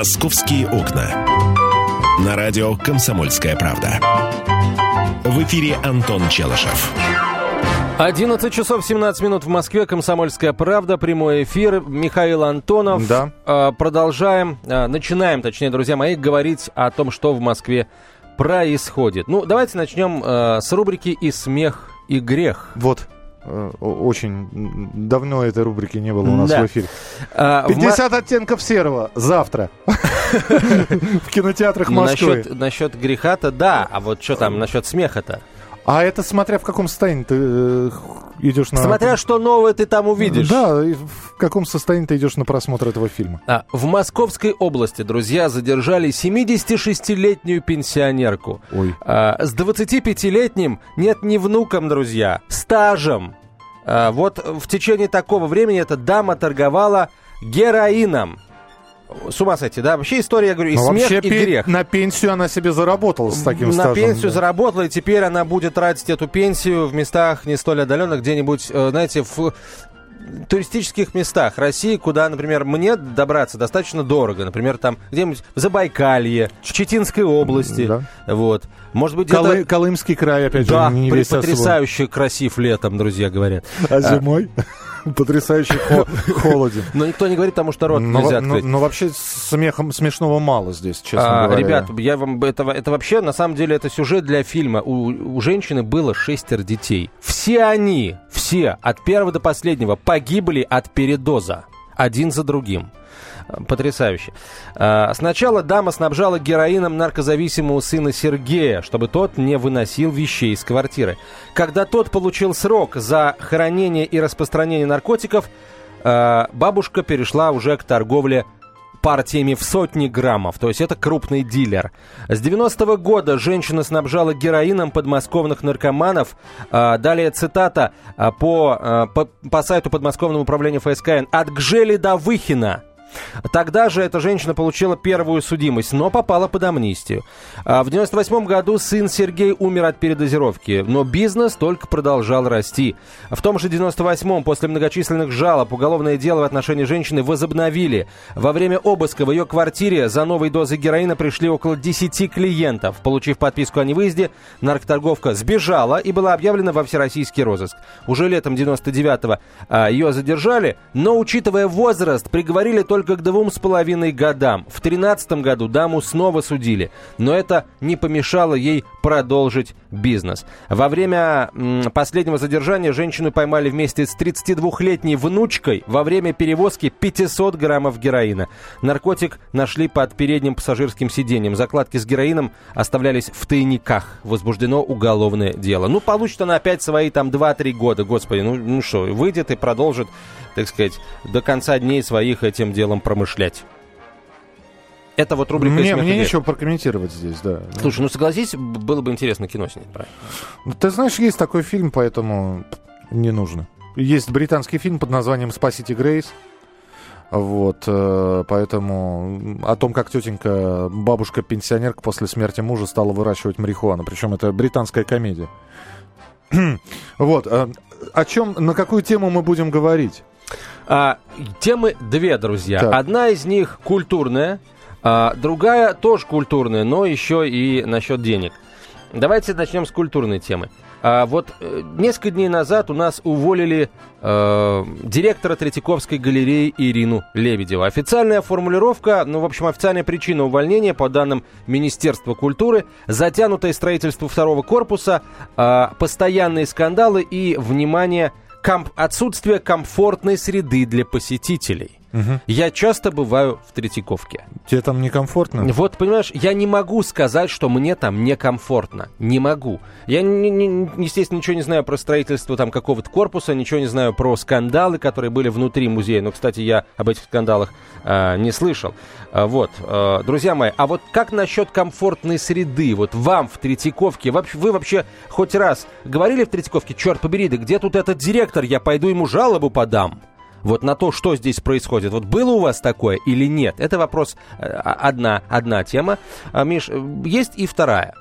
«Московские окна». На радио «Комсомольская правда». В эфире Антон Челышев. 11 часов 17 минут в Москве. Комсомольская правда. Прямой эфир. Михаил Антонов. Да. А, продолжаем, а, начинаем, точнее, друзья мои, говорить о том, что в Москве происходит. Ну, давайте начнем а, с рубрики «И смех, и грех». Вот. Э, Очень давно этой рубрики не было у нас Да. в эфире. А, в 50 оттенков серого завтра в кинотеатрах Москвы. насчет, греха-то да, а вот что там насчет смеха-то? А это смотря в каком состоянии ты э, идешь на... Смотря что новое ты там увидишь. Да, в каком состоянии ты идешь на просмотр этого фильма. А, в Московской области, друзья, задержали 76-летнюю пенсионерку. Ой. А, с 25-летним, нет, не внуком, друзья, стажем. А, вот в течение такого времени эта дама торговала героином. С ума сойти, да? Вообще история, я говорю, и Ну, смех, вообще и грех. на пенсию она себе заработала с таким на стажем. пенсию да. заработала, и теперь она будет тратить эту пенсию в местах не столь отдаленных, где-нибудь, э, знаете, в туристических местах России, куда, например, мне добраться достаточно дорого. Например, там где-нибудь в Забайкалье, в Читинской области. Да. Вот. Может быть, Колы- где-то... Колымский край, опять Да, же, не при- весь особо. потрясающе красив летом, друзья говорят. А зимой? Потрясающе хо- холоден. Но никто не говорит, потому что рот нельзя но- открыть. но вообще смехом смешного мало здесь, честно А, говоря. ребят, я вам это, это вообще на самом деле это сюжет для фильма. У, у женщины было шестеро детей. Все они, все от первого до последнего погибли от передоза. Один за другим. Потрясающе. А, Сначала дама снабжала героином наркозависимого сына Сергея, чтобы тот не выносил вещей из квартиры. Когда тот получил срок за хранение и распространение наркотиков, а, бабушка перешла уже к торговле партиями в сотни граммов, то есть это крупный дилер. С 90-го года женщина снабжала героином подмосковных наркоманов. А, далее цитата по, по, по сайту подмосковного управления ФСКН. «От Гжели до Выхина». Тогда же эта женщина получила первую судимость, но попала под амнистию. А В 98 году сын Сергей умер от передозировки, но бизнес только продолжал расти. В том же 98-м, после многочисленных жалоб, уголовное дело в отношении женщины возобновили. Во время обыска в ее квартире за новой дозой героина пришли около 10 клиентов. Получив подписку о невыезде, наркоторговка сбежала и была объявлена во всероссийский розыск. Уже летом 99-го а, ее задержали, но, учитывая возраст, приговорили только к двум с половиной годам. В 13 году даму снова судили, но это не помешало ей продолжить бизнес. Во время последнего задержания женщину поймали вместе с 32-летней внучкой во время перевозки 500 граммов героина. Наркотик нашли под передним пассажирским сиденьем. Закладки с героином оставлялись в тайниках. Возбуждено уголовное дело. Ну, получит она опять свои там 2-3 года. Господи, ну, ну что, выйдет и продолжит, так сказать, до конца дней своих этим делом промышлять. Это вот рубрика Мне, «Смех и мне грех». нечего прокомментировать здесь, да. Слушай, ну согласись, было бы интересно кино снять, правильно? Ну, Ты знаешь, есть такой фильм, поэтому не нужно. Есть британский фильм под названием «Спасите Грейс». Вот, э, поэтому о том, как тетенька, бабушка-пенсионерка после смерти мужа стала выращивать марихуану. Причем это британская комедия. вот, э, о чем, на какую тему мы будем говорить? А, темы две, друзья. Так. Одна из них культурная, а другая тоже культурная, но еще и насчет денег. Давайте начнем с культурной темы. А, вот э, несколько дней назад у нас уволили э, директора Третьяковской галереи Ирину Лебедева. Официальная формулировка, ну, в общем, официальная причина увольнения, по данным Министерства культуры, затянутое строительство второго корпуса, а, постоянные скандалы и, внимание, комп- отсутствие комфортной среды для посетителей. Я часто бываю в Третьяковке. Тебе там некомфортно? Вот, понимаешь, я не могу сказать, что мне там некомфортно. Не могу. Я, не- не- естественно, ничего не знаю про строительство там какого-то корпуса, ничего не знаю про скандалы, которые были внутри музея. Но, кстати, я об этих скандалах а, не слышал. А, вот, а, друзья мои, а вот как насчет комфортной среды? Вот вам в Третьяковке, вообще, вы вообще хоть раз говорили в Третьяковке, черт побери, да где тут этот директор, я пойду ему жалобу подам? Вот на то, что здесь происходит. Вот было у вас такое или нет? Это вопрос, э, одна, одна тема. А, Миш, э, есть и вторая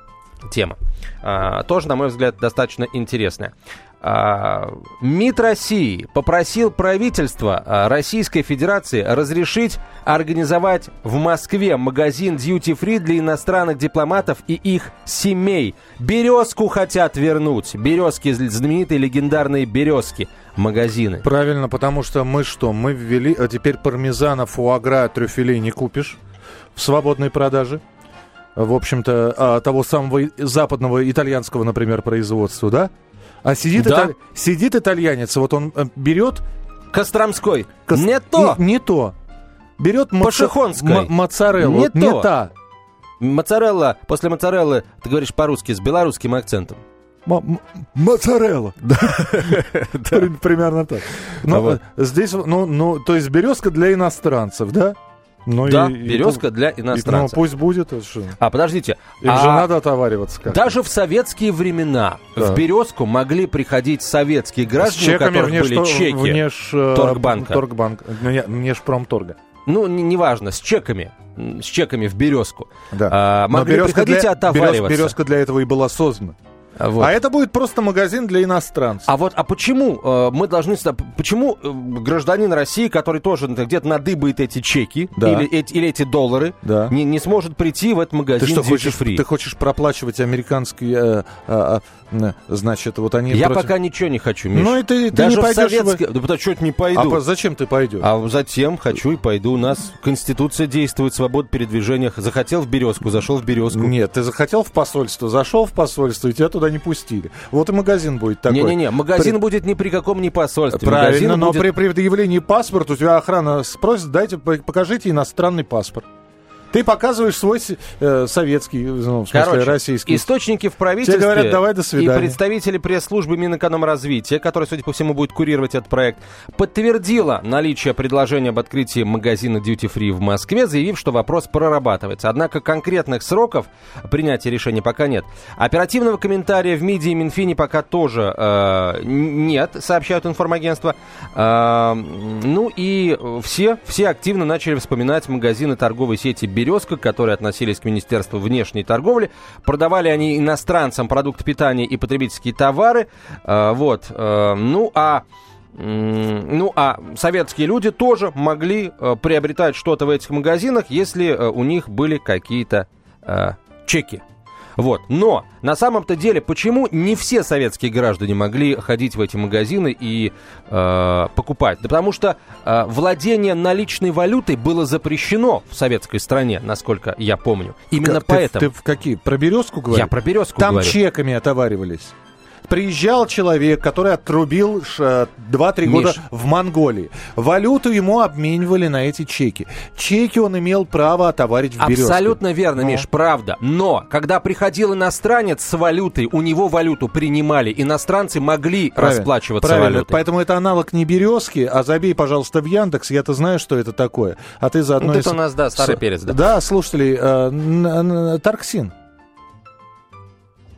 тема. А, тоже, на мой взгляд, достаточно интересная. А, МИД России попросил правительство а, Российской Федерации разрешить организовать в Москве магазин Duty Free для иностранных дипломатов и их семей. Березку хотят вернуть. Березки, знаменитые легендарные березки. Магазины. Правильно, потому что мы что? Мы ввели... А теперь пармезана, фуагра, трюфелей не купишь в свободной продаже в общем-то, того самого западного итальянского, например, производства, да? А сидит, да. Италь... сидит итальянец, вот он э, берет... Костромской. Кос... Не то. Не, не то. Берет Пашихонской. М- моцареллу. Не, вот, то. не та. Моцарелла, после моцареллы, ты говоришь по-русски, с белорусским акцентом. Моцарелла. Примерно так. Ну, э, здесь, ну, ну, то есть березка для иностранцев, да? Ну, да, и, березка и, для иностранцев. И, ну, пусть будет. Что? А, подождите. Им а же надо отовариваться как -то. Даже в советские времена да. в березку могли приходить советские граждане, у которых внеш, были чеки внеш, э, торгбанка. Торгбанк, ну, внешпромторга. Ну, неважно, с чеками. С чеками в березку. Да. А, могли приходить для, и отовариваться. Берез, березка для этого и была создана. Вот. А это будет просто магазин для иностранцев. А вот, а почему э, мы должны, почему э, гражданин России, который тоже где-то надыбает эти чеки да. или, эти, или эти доллары, да. не, не сможет прийти в этот магазин ты что, хочешь? Ты хочешь проплачивать американские, э, э, э, значит, вот они. Я против... пока ничего не хочу, Миш. Ну и ты, ты Даже не пойдешь. Советский... В... Да потому что не пойду. А зачем ты пойдешь? А затем хочу и пойду. У нас конституция действует, свобода передвижения. Захотел в березку, зашел в березку. Нет, ты захотел в посольство, зашел в посольство, и тебя туда не пустили. Вот и магазин будет такой. Не-не-не, магазин при... будет ни при каком не посольстве. Правильно, магазин но будет... при предъявлении паспорта у тебя охрана спросит, дайте, покажите иностранный паспорт. Ты показываешь свой э, советский, ну, в смысле Короче, российский. источники в правительстве Тебе говорят, давай до свидания. и представители пресс-службы Минэкономразвития, который, судя по всему, будет курировать этот проект, подтвердила наличие предложения об открытии магазина Duty Free в Москве, заявив, что вопрос прорабатывается. Однако конкретных сроков принятия решения пока нет. Оперативного комментария в МИДе и Минфине пока тоже э, нет, сообщают информагентства. Э, ну и все, все активно начали вспоминать магазины торговой сети «Березка», которые относились к Министерству внешней торговли. Продавали они иностранцам продукты питания и потребительские товары. Э, вот. Э, ну, а... Ну, а советские люди тоже могли э, приобретать что-то в этих магазинах, если э, у них были какие-то э, чеки. Вот. Но на самом-то деле, почему не все советские граждане могли ходить в эти магазины и э, покупать? Да потому что э, владение наличной валютой было запрещено в советской стране, насколько я помню. Именно как, поэтому. Ты, ты в какие? Про березку говоришь? Я про березку Там говорю. чеками отоваривались приезжал человек, который отрубил 2-3 года в Монголии. Валюту ему обменивали на эти чеки. Чеки он имел право отоварить в березке. Абсолютно верно, Но. Миш, правда. Но, когда приходил иностранец с валютой, у него валюту принимали. Иностранцы могли правильно, расплачиваться правильно. валютой. Поэтому это аналог не березки, а забей, пожалуйста, в Яндекс. Я-то знаю, что это такое. А ты заодно... Вот это у нас, да, старый с... перец, да. Да, слушатели, э, Тарксин.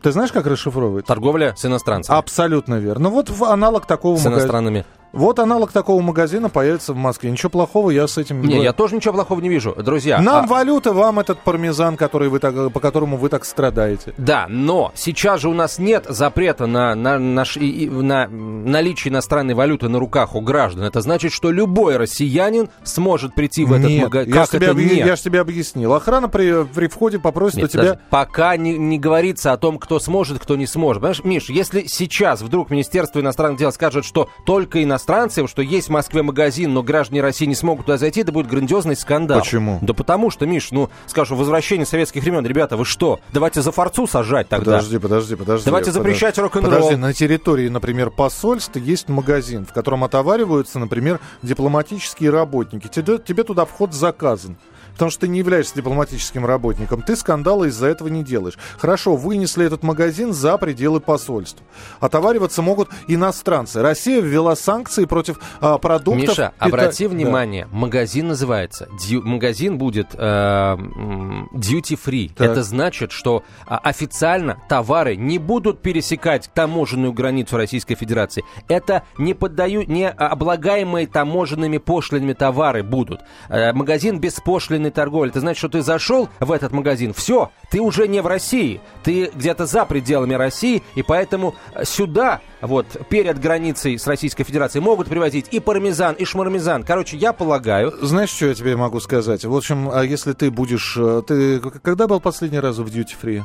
Ты знаешь, как расшифровывается? Торговля с иностранцами. Абсолютно верно. Ну вот аналог такого С иностранными. Вот аналог такого магазина появится в Москве. Ничего плохого я с этим... Не, я тоже ничего плохого не вижу. Друзья... Нам а... валюта, вам этот пармезан, который вы так, по которому вы так страдаете. Да, но сейчас же у нас нет запрета на, на, на, на наличие иностранной валюты на руках у граждан. Это значит, что любой россиянин сможет прийти в этот магазин. Как это тебе, нет? Я же тебе объяснил. Охрана при, при входе попросит нет, у тебя... Пока не, не говорится о том, кто сможет, кто не сможет. Понимаешь, Миш, если сейчас вдруг Министерство иностранных дел скажет, что только иностранные иностранцев, что есть в Москве магазин, но граждане России не смогут туда зайти, это будет грандиозный скандал. Почему? Да потому что, Миш, ну, скажу, возвращение советских времен, ребята, вы что? Давайте за форцу сажать тогда. Подожди, подожди, подожди. Давайте запрещать рок-н-ролл. Подожди, на территории, например, посольства есть магазин, в котором отовариваются, например, дипломатические работники. Тебе, тебе туда вход заказан потому что ты не являешься дипломатическим работником. Ты скандала из-за этого не делаешь. Хорошо, вынесли этот магазин за пределы посольства. Отовариваться могут иностранцы. Россия ввела санкции против а, продуктов... Миша, пита... обрати внимание, да. магазин называется, дью, магазин будет э, duty free. Так. Это значит, что а, официально товары не будут пересекать таможенную границу Российской Федерации. Это не поддают, не облагаемые таможенными пошлинами товары будут. Э, магазин без пошлин подлинной торговли. Это значит, что ты зашел в этот магазин, все, ты уже не в России, ты где-то за пределами России, и поэтому сюда, вот, перед границей с Российской Федерацией, могут привозить и пармезан, и шмармезан. Короче, я полагаю... Знаешь, что я тебе могу сказать? В общем, а если ты будешь... э, Ты когда был последний раз в Duty Free?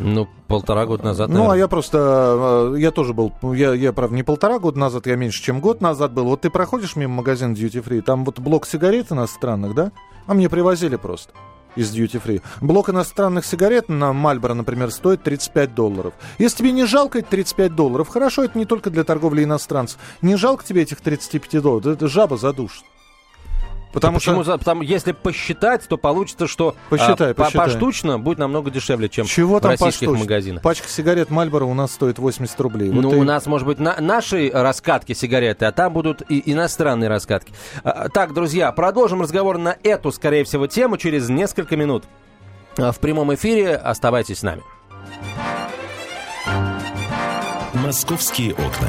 Ну, полтора года назад, Ну, а наверное. я просто, э, я тоже был, я, я, правда, не полтора года назад, я меньше, чем год назад был. Вот ты проходишь мимо магазина Duty Free, там вот блок сигарет иностранных, да? А мне привозили просто из Duty Free. Блок иностранных сигарет на Мальборо, например, стоит 35 долларов. Если тебе не жалко эти 35 долларов, хорошо, это не только для торговли иностранцев. Не жалко тебе этих 35 долларов, это жаба задушит. Потому Почему? что... за- Потому, если посчитать, то получится, что Посчитай, а, по- посчитай. поштучно будет намного дешевле, чем Чего в там российских поштучно? магазинах. Пачка сигарет Мальборо у нас стоит 80 рублей. Вот ну, ты- у нас, может быть, на, наши раскатки сигареты, а там будут и иностранные раскатки. А, Так, друзья, продолжим разговор на эту, скорее всего, тему через несколько минут. А, В прямом эфире оставайтесь с нами. «Московские окна».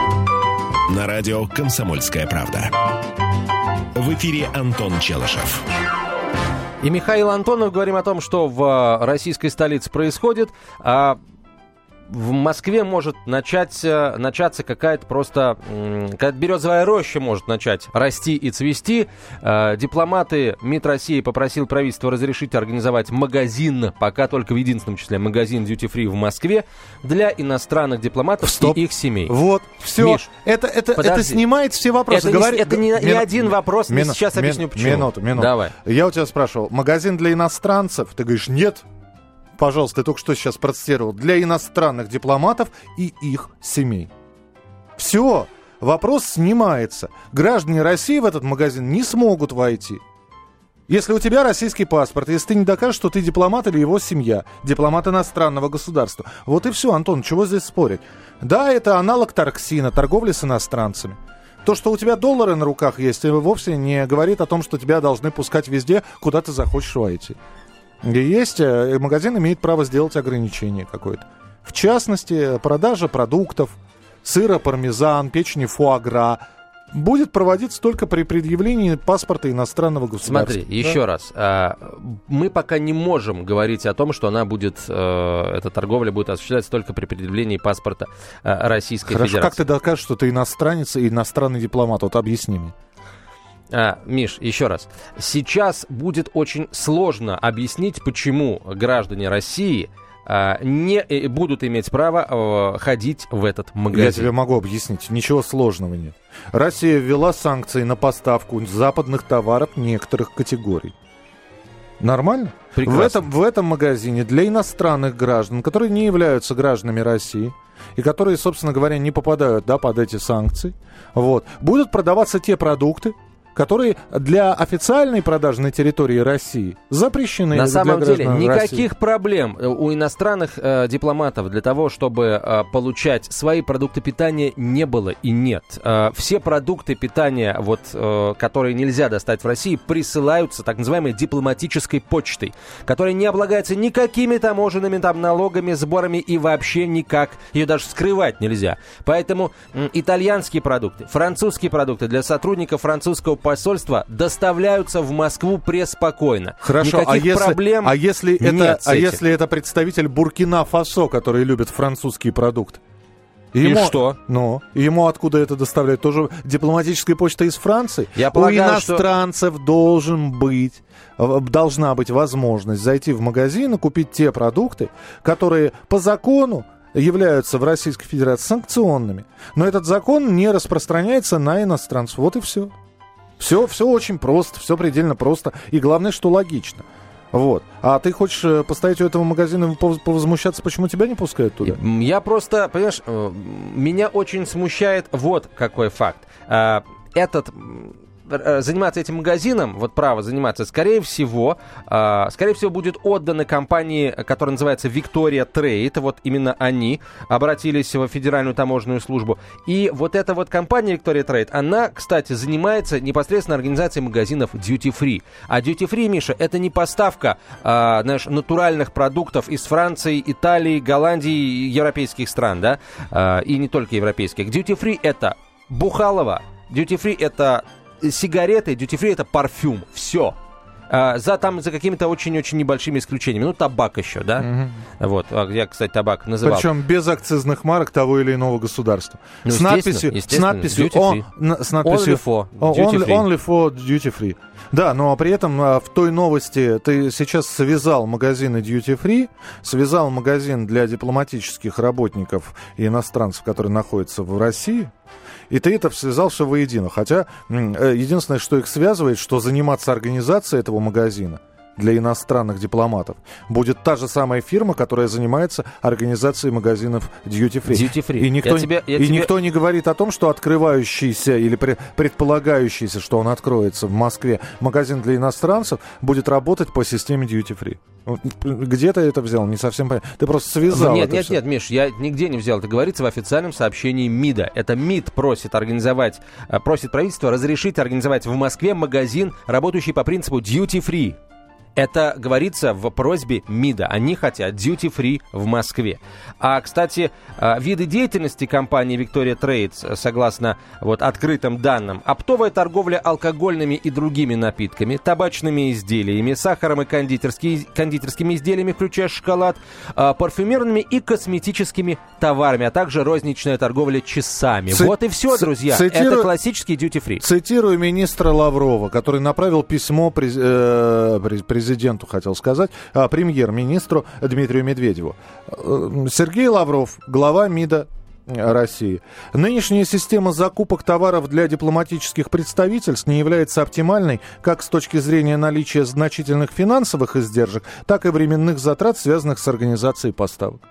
На радио «Комсомольская правда». В эфире Антон Челышев. И Михаил Антонов говорим о том, что в а, российской столице происходит. А в Москве может начать, э, начаться какая-то просто... Какая-то березовая роща может начать расти и цвести. Э, Дипломаты МИД России попросил правительство разрешить организовать магазин, пока только в единственном числе магазин Duty Free в Москве, для иностранных дипломатов Стоп. и их семей. Вот, все. Миш, это, это, это снимает все вопросы. Это не- Говори- это не- не Мину- один вопрос, не мину- сейчас мин- объясню, почему. Минуту, минуту. Давай. Я у тебя спрашивал, магазин для иностранцев? Ты говоришь, нет. Пожалуйста, ты только что сейчас процитировал. Для иностранных дипломатов и их семей. Все, вопрос снимается. Граждане России в этот магазин не смогут войти. Если у тебя российский паспорт, если ты не докажешь, что ты дипломат или его семья, дипломат иностранного государства. Вот и все, Антон, чего здесь спорить? Да, это аналог торксина, торговли с иностранцами. То, что у тебя доллары на руках есть, вовсе не говорит о том, что тебя должны пускать везде, куда ты захочешь войти. И Есть, э, магазин имеет право сделать ограничение какое-то. В частности, продажа продуктов, сыра, пармезан, печени фуагра будет проводиться только при предъявлении паспорта иностранного государства. Смотри, еще раз. а, Мы пока не можем говорить о том, что она будет, э, эта торговля будет осуществляться только при предъявлении паспорта э, Российской Хорошо, как Федерации. ты докажешь, что ты иностранец и иностранный дипломат? Вот объясни мне. А, Миш, еще раз. Сейчас будет очень сложно объяснить, почему граждане России а, не э, будут иметь право э, ходить в этот магазин. Я тебе могу объяснить, ничего сложного нет. Россия ввела санкции на поставку западных товаров некоторых категорий. Нормально? Прекрасно. В этом, в этом магазине для иностранных граждан, которые не являются гражданами России, и которые, собственно говоря, не попадают да, под эти санкции, вот, будут продаваться те продукты, которые для официальной продажи на территории России запрещены. На самом деле никаких России. проблем э, у иностранных э, дипломатов для того, чтобы э, получать свои продукты питания, не было и нет. Э, все продукты питания, вот, э, которые нельзя достать в России, присылаются так называемой дипломатической почтой, которая не облагается никакими таможенными там налогами, сборами и вообще никак. Ее даже скрывать нельзя. Поэтому м, итальянские продукты, французские продукты для сотрудников французского посольства доставляются в Москву преспокойно. Хорошо, а Никаких если, проблем а если это, нет с а если это представитель Буркина-Фасо, который любит французский продукт? И что? Ну, ему откуда это доставляют? Тоже дипломатическая почта из Франции? Я У полагаю, что- иностранцев должен быть, э, должна быть возможность зайти в магазин и купить те продукты, которые по закону являются в Российской Федерации санкционными. Но этот закон не распространяется на иностранцев. Вот и все. Все, все очень просто, все предельно просто. И главное, что логично. Вот. А ты хочешь э, поставить у этого магазина и пов- повозмущаться, почему тебя не пускают туда? Я просто, понимаешь, э, меня очень смущает вот какой факт. А, Этот заниматься этим магазином, вот право заниматься, скорее всего, э, скорее всего, будет отдано компании, которая называется Victoria Trade. Вот именно они обратились в Федеральную таможенную службу. И вот эта вот компания Victoria Trade, она, кстати, занимается непосредственно организацией магазинов Duty Free. А Duty Free, Миша, это не поставка, э, знаешь, натуральных продуктов из Франции, Италии, Голландии, европейских стран, да, э, и не только европейских. Duty Free это Бухалова, Duty Free это сигареты, Duty Free это парфюм. Все. А, за там за какими-то очень-очень небольшими исключениями. Ну, табак еще, да? Мгм. Вот. А, Я, кстати, табак называл. Причем без акцизных марок того или иного государства. Ну, с естественно, надписью, с надписью, duty free. с надписью Only for duty only, free. only for duty free. Да, но при этом а, в той новости ты сейчас связал магазины duty free, связал магазин для дипломатических работников и иностранцев, которые находятся в России, и ты это связал все воедино. Хотя э, единственное, что их связывает, что заниматься организацией этого магазина для иностранных дипломатов будет та же самая фирма, которая занимается организацией магазинов duty free. Duty free. И, никто, Я тебе- я и тебе- никто не говорит о том, что открывающийся или пре- предполагающийся, что он откроется в Москве, магазин для иностранцев будет работать по системе duty free. Где ты это взял? Не совсем понятно. Ты просто связал Нет, это нет, всё. нет, Миш, я нигде не взял. Это говорится в официальном сообщении МИДа. Это МИД просит организовать, э, просит правительство разрешить организовать в Москве магазин, работающий по принципу duty free. Это говорится в просьбе МИДа. Они хотят duty free в Москве. А, кстати, э, виды деятельности компании Victoria Trades, э, согласно вот открытым данным, оптовая торговля алкогольными и другими напитками, табачными изделиями, сахаром и кондитерские- кондитерскими изделиями, включая шоколад, э, парфюмерными и косметическими товарами, а также розничная торговля часами. Ци- вот и все, друзья. цитирую- Это классический duty free. Цитирую министра Лаврова, который направил письмо през- э, през- президенту, хотел сказать, а, премьер-министру Дмитрию Медведеву. Э, Сергей Лавров, глава МИДа России. Нынешняя система закупок товаров для дипломатических представительств не является оптимальной как с точки зрения наличия значительных финансовых издержек, так и временных затрат, связанных с организацией поставок.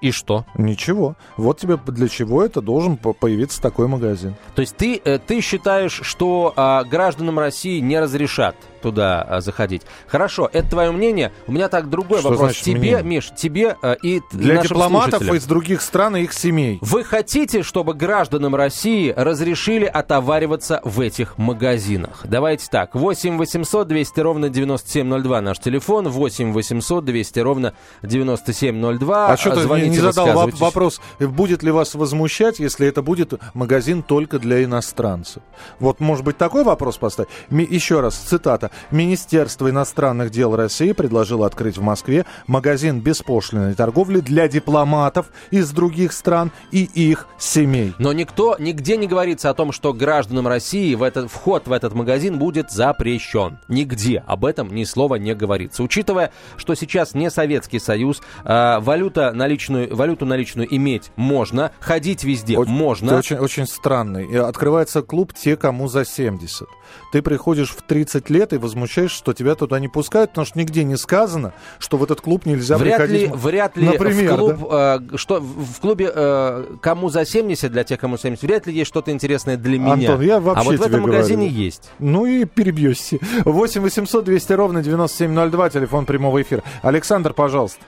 И что? Ничего. Вот тебе для чего это должен по- появиться такой магазин. То есть ты, э, ты считаешь, что а, гражданам России не разрешат туда а, заходить? Хорошо, это твое мнение. У меня так другой Что вопрос. значит тебе, мнение? Миш, тебе а, и Для нашим дипломатов слушателям. из других стран и их семей. Вы хотите, чтобы гражданам России разрешили отовариваться в этих магазинах? Давайте так. 8 800 200 ровно 9702 наш телефон. 8 800 200 ровно 9702. А что ты не, не задал воп- вопрос, будет ли вас возмущать, если это будет магазин только для иностранцев? Вот, может быть, такой вопрос поставить? Ми- еще раз, цитата. Министерство иностранных дел России предложило открыть в Москве магазин беспошлиной торговли для дипломатов из других стран и их семей. Но никто, нигде не говорится о том, что гражданам России в этот, вход в этот магазин будет запрещен. Нигде об этом ни слова не говорится. Учитывая, что сейчас не Советский Союз, а, валюта наличную, валюту наличную иметь можно, ходить везде Очень- можно. Ты очень, очень странный. Открывается клуб те, кому за 70. Ты приходишь в 30 лет и возмущаешься, что тебя туда не пускают, потому что нигде не сказано, что в этот клуб нельзя Вряд приходить. ли, вряд ли Например, в клуб, э, что в клубе э, кому за 70, для тех, кому 70, вряд ли есть что-то интересное для меня. Антон, я а вообще вот в этом магазине говорю. есть. Ну и перебьешься. 8 800 200 ровно 9702, телефон прямого эфира. Александр, пожалуйста.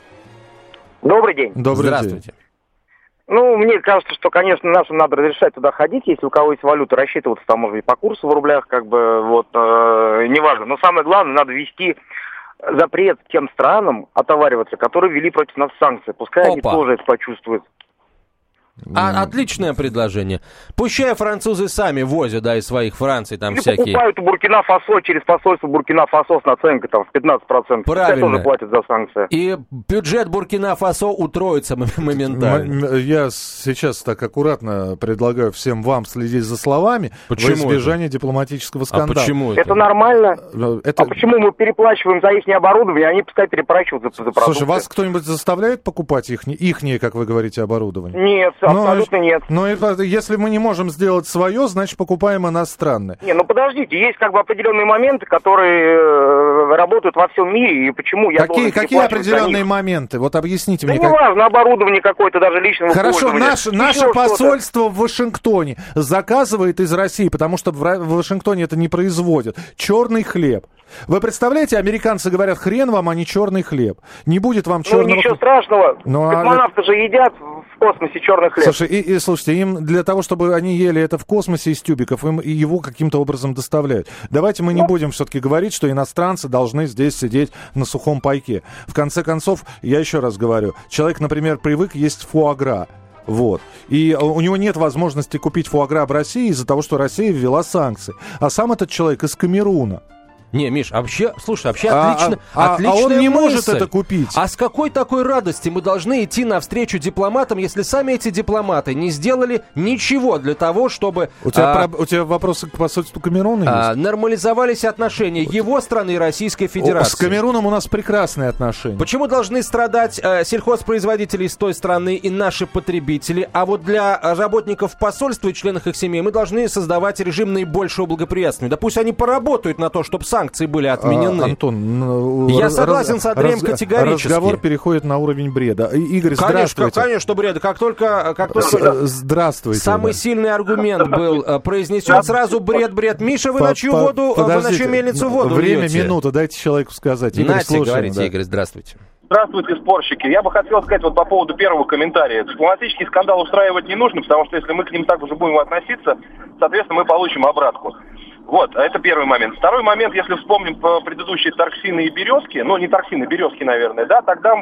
Добрый день. Добрый Здравствуйте. Ну, мне кажется, что, конечно, нашим надо разрешать туда ходить, если у кого есть валюта, рассчитываться там, может быть, по курсу в рублях, как бы, вот, э, неважно. Но самое главное, надо ввести запрет тем странам отовариваться, которые ввели против нас санкции. Пускай они Опа. тоже это почувствуют. А, отличное предложение. Пущай французы сами возят, да, из своих Франций там Или всякие. покупают у Буркина-Фасо через посольство Буркина-Фасо с наценкой там в 15%. Пускай Правильно. тоже платят за санкции. И бюджет Буркина-Фасо утроится моментально. Я сейчас так аккуратно предлагаю всем вам следить за словами Почему во избежание дипломатического А скандала. почему это? Это нормально. Э, Это... А почему мы переплачиваем за их оборудование, а они пускай переплачивают за, за продукты? Слушай, вас кто-нибудь заставляет покупать их, ихнее, как вы говорите, оборудование? Нет, Ну, абсолютно нет. Но это- если мы не можем сделать свое, значит покупаем иностранное. Не, ну подождите, есть как бы определенные моменты, которые э, работают во всем мире, и почему я какие какие определенные моменты? Вот объясните Да мне. как- неважно, оборудование какое-то, даже личного Хорошо, наш, наше посольство в Вашингтоне заказывает из России, потому что в, Вашингтоне это не производят. Черный хлеб. Вы представляете, американцы говорят, хрен вам, а не черный хлеб. Не будет вам Ну, черного ничего хлеба. страшного. Ну, а- Космонавты же едят в космосе черный хлеб. Слушай, и, и слушайте, им для того, чтобы они ели это в космосе из тюбиков, им его каким-то образом доставляют. Давайте мы не будем все-таки говорить, что иностранцы должны здесь сидеть на сухом пайке. В конце концов, я еще раз говорю, человек, например, привык есть фуагра. Вот. И у него нет возможности купить фуагра в России из-за того, что Россия ввела санкции. А сам этот человек из Камеруна. Не, Миш, вообще, слушай, вообще А- отлично, а- а отличная он не может мысль. это купить. А с какой такой радости мы должны идти навстречу дипломатам, если сами эти дипломаты не сделали ничего для того, чтобы У тебя, а, проб- у тебя вопросы к посольству Камеруна а, есть? нормализовались отношения его страны и Российской О, Федерации? С Камеруном у нас прекрасные отношения. Почему должны страдать э, сельхозпроизводители из той страны и наши потребители, а вот для работников посольства и членов их семей мы должны создавать режим наибольшего благоприятствия. Да пусть они поработают на то, чтобы санкции были отменены. А, Антон, ну, Я раз- согласен с Андреем категорически. Разговор переходит на уровень бреда. Игорь, Конечно, здравствуйте. конечно, бред. Как только, как только э, Здравствуйте. самый да. сильный аргумент был э, произнесен, сразу бред, бред. Миша, вы По- на чью по- воду, э, вы на подождите, чью мельницу воду Время, льете? минута, дайте человеку сказать. Игорь, Нате, слушаем, говорите, да. Игорь, здравствуйте. Здравствуйте, спорщики. Я бы хотел сказать вот по поводу первого комментария. Дипломатический скандал устраивать не нужно, потому что если мы к ним так уже будем относиться, соответственно, мы получим обратку. Вот, а это первый момент. Второй момент, если вспомним по предыдущие торксины и березки, ну не торксины, березки, наверное, да, тогда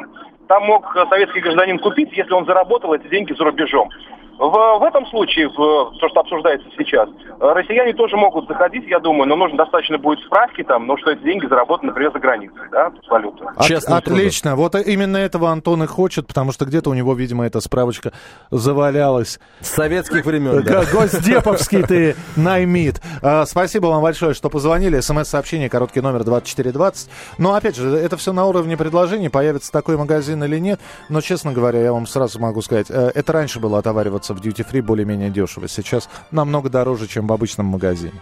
там мог э, советский гражданин купить, если он заработал эти деньги за рубежом. В, в этом случае, в, то, что обсуждается сейчас, э, россияне тоже могут заходить, я думаю, но нужно достаточно будет справки там, ну, что эти деньги заработаны, например, за границей, да, с валютой. От- Честным отлично. Вот именно этого Антон и хочет, потому что где-то у него, видимо, эта справочка завалялась. С советских времен, да. Госдеповский ты наймит. А, Спасибо вам большое, что позвонили. СМС-сообщение, короткий номер 2420. Но, опять же, это все на уровне предложений. Появится такой магазин или нет. Но, честно говоря, я вам сразу могу сказать, э, это раньше было отовариваться в дьюти-фри более-менее дешево. Сейчас намного дороже, чем в обычном магазине.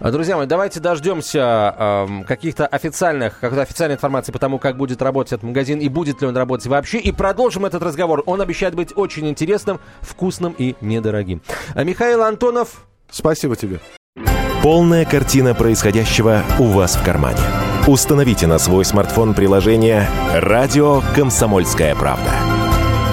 А, Друзья мои, давайте дождемся эм, каких-то официальных, какой-то официальной информации по тому, как будет работать этот магазин и будет ли он работать вообще. И продолжим этот разговор. Он обещает быть очень интересным, вкусным и недорогим. А Михаил Антонов, Спасибо тебе. Полная картина происходящего у вас в кармане. Установите на свой смартфон приложение «Радио Комсомольская правда».